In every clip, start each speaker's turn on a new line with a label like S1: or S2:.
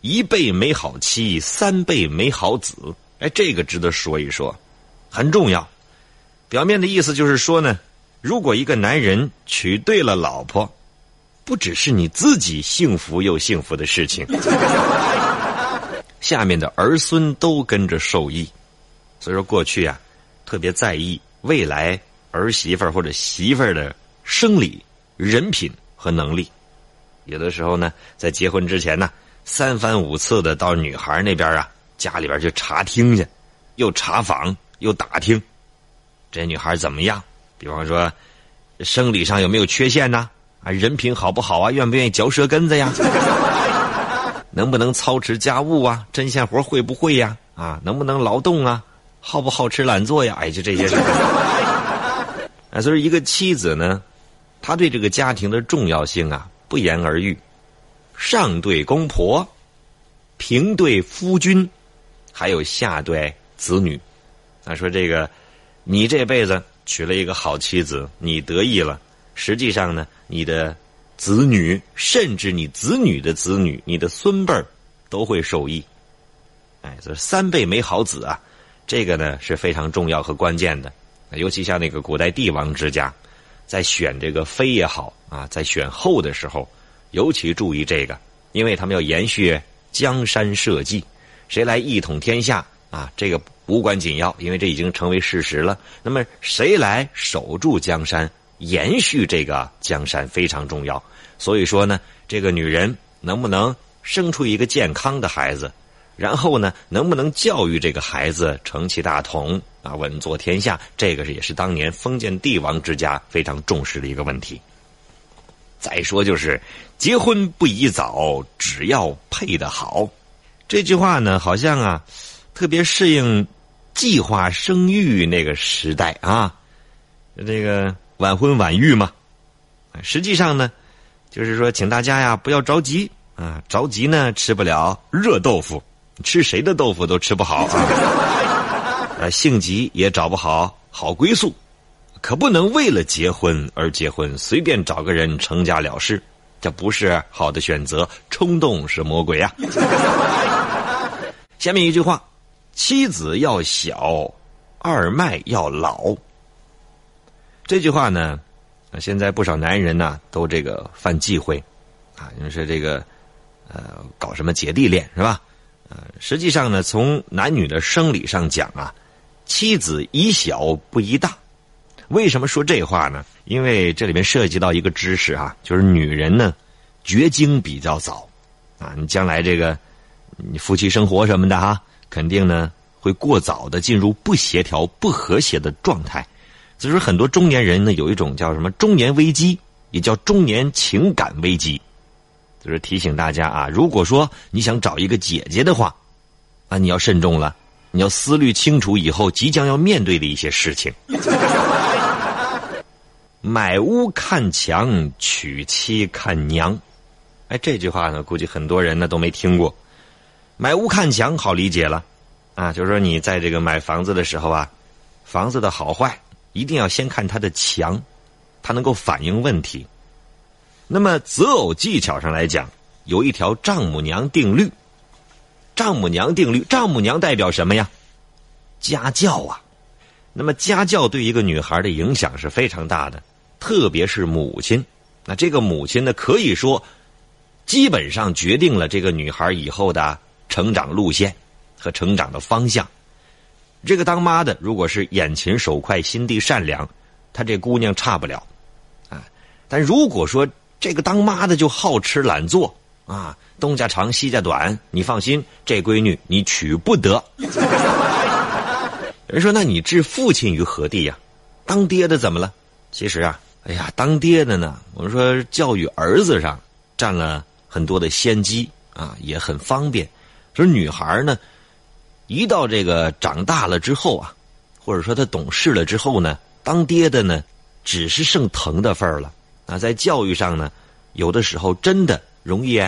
S1: 一辈没好妻，三辈没好子。哎，这个值得说一说，很重要。表面的意思就是说呢，如果一个男人娶对了老婆，不只是你自己幸福又幸福的事情，下面的儿孙都跟着受益。所以说，过去啊，特别在意未来儿媳妇或者媳妇儿的生理、人品和能力。有的时候呢，在结婚之前呢，三番五次的到女孩那边啊，家里边去查听去，又查访又打听，这女孩怎么样？比方说，生理上有没有缺陷呢？啊，人品好不好啊？愿不愿意嚼舌根子呀？能不能操持家务啊？针线活会不会呀？啊，能不能劳动啊？好不好吃懒做呀？哎，就这些事 啊，所以一个妻子呢，她对这个家庭的重要性啊，不言而喻。上对公婆，平对夫君，还有下对子女。啊，说这个，你这辈子娶了一个好妻子，你得意了。实际上呢，你的子女，甚至你子女的子女，你的孙辈儿，都会受益。哎，这三辈没好子啊。这个呢是非常重要和关键的，尤其像那个古代帝王之家，在选这个妃也好啊，在选后的时候，尤其注意这个，因为他们要延续江山社稷，谁来一统天下啊？这个无关紧要，因为这已经成为事实了。那么谁来守住江山，延续这个江山非常重要。所以说呢，这个女人能不能生出一个健康的孩子？然后呢，能不能教育这个孩子成其大统啊，稳坐天下？这个也是当年封建帝王之家非常重视的一个问题。再说就是结婚不宜早，只要配得好。这句话呢，好像啊，特别适应计划生育那个时代啊，这个晚婚晚育嘛。实际上呢，就是说，请大家呀不要着急啊，着急呢吃不了热豆腐。吃谁的豆腐都吃不好啊！呃，性急也找不好好归宿，可不能为了结婚而结婚，随便找个人成家了事，这不是好的选择。冲动是魔鬼啊！下面一句话：妻子要小，二脉要老。这句话呢，现在不少男人呢都这个犯忌讳啊，因为是这个呃搞什么姐弟恋是吧？呃，实际上呢，从男女的生理上讲啊，妻子宜小不宜大。为什么说这话呢？因为这里面涉及到一个知识啊，就是女人呢，绝经比较早啊，你将来这个你夫妻生活什么的哈，肯定呢会过早的进入不协调、不和谐的状态。所以说，很多中年人呢有一种叫什么中年危机，也叫中年情感危机。就是提醒大家啊，如果说你想找一个姐姐的话，啊，你要慎重了，你要思虑清楚以后即将要面对的一些事情。买屋看墙，娶妻看娘。哎，这句话呢，估计很多人呢都没听过。买屋看墙好理解了，啊，就是说你在这个买房子的时候啊，房子的好坏一定要先看它的墙，它能够反映问题。那么择偶技巧上来讲，有一条丈母娘定律。丈母娘定律，丈母娘代表什么呀？家教啊。那么家教对一个女孩的影响是非常大的，特别是母亲。那这个母亲呢，可以说基本上决定了这个女孩以后的成长路线和成长的方向。这个当妈的，如果是眼勤手快、心地善良，她这姑娘差不了啊。但如果说，这个当妈的就好吃懒做啊，东家长西家短。你放心，这闺女你娶不得。人说：“那你置父亲于何地呀？当爹的怎么了？”其实啊，哎呀，当爹的呢，我们说教育儿子上占了很多的先机啊，也很方便。说女孩呢，一到这个长大了之后啊，或者说她懂事了之后呢，当爹的呢，只是剩疼的份儿了。啊，在教育上呢，有的时候真的容易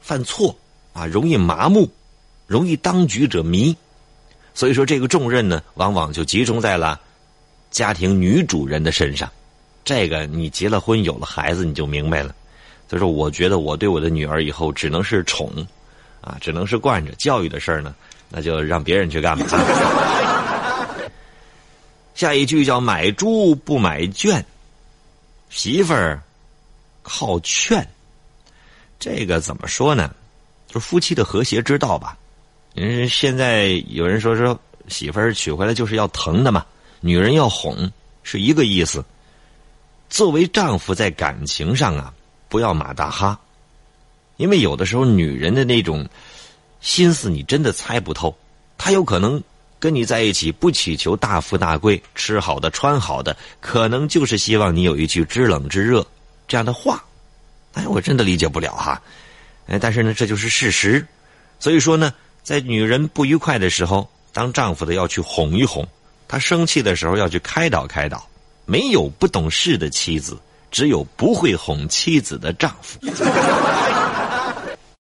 S1: 犯错啊，容易麻木，容易当局者迷。所以说，这个重任呢，往往就集中在了家庭女主人的身上。这个你结了婚有了孩子，你就明白了。所以说，我觉得我对我的女儿以后只能是宠，啊，只能是惯着。教育的事儿呢，那就让别人去干吧。下一句叫“买猪不买圈”，媳妇儿靠劝。这个怎么说呢？就是夫妻的和谐之道吧。嗯，现在有人说说媳妇儿娶回来就是要疼的嘛，女人要哄，是一个意思。作为丈夫，在感情上啊，不要马大哈，因为有的时候女人的那种心思你真的猜不透，她有可能。跟你在一起，不祈求大富大贵、吃好的、穿好的，可能就是希望你有一句知冷知热这样的话。哎，我真的理解不了哈。哎，但是呢，这就是事实。所以说呢，在女人不愉快的时候，当丈夫的要去哄一哄；她生气的时候要去开导开导。没有不懂事的妻子，只有不会哄妻子的丈夫。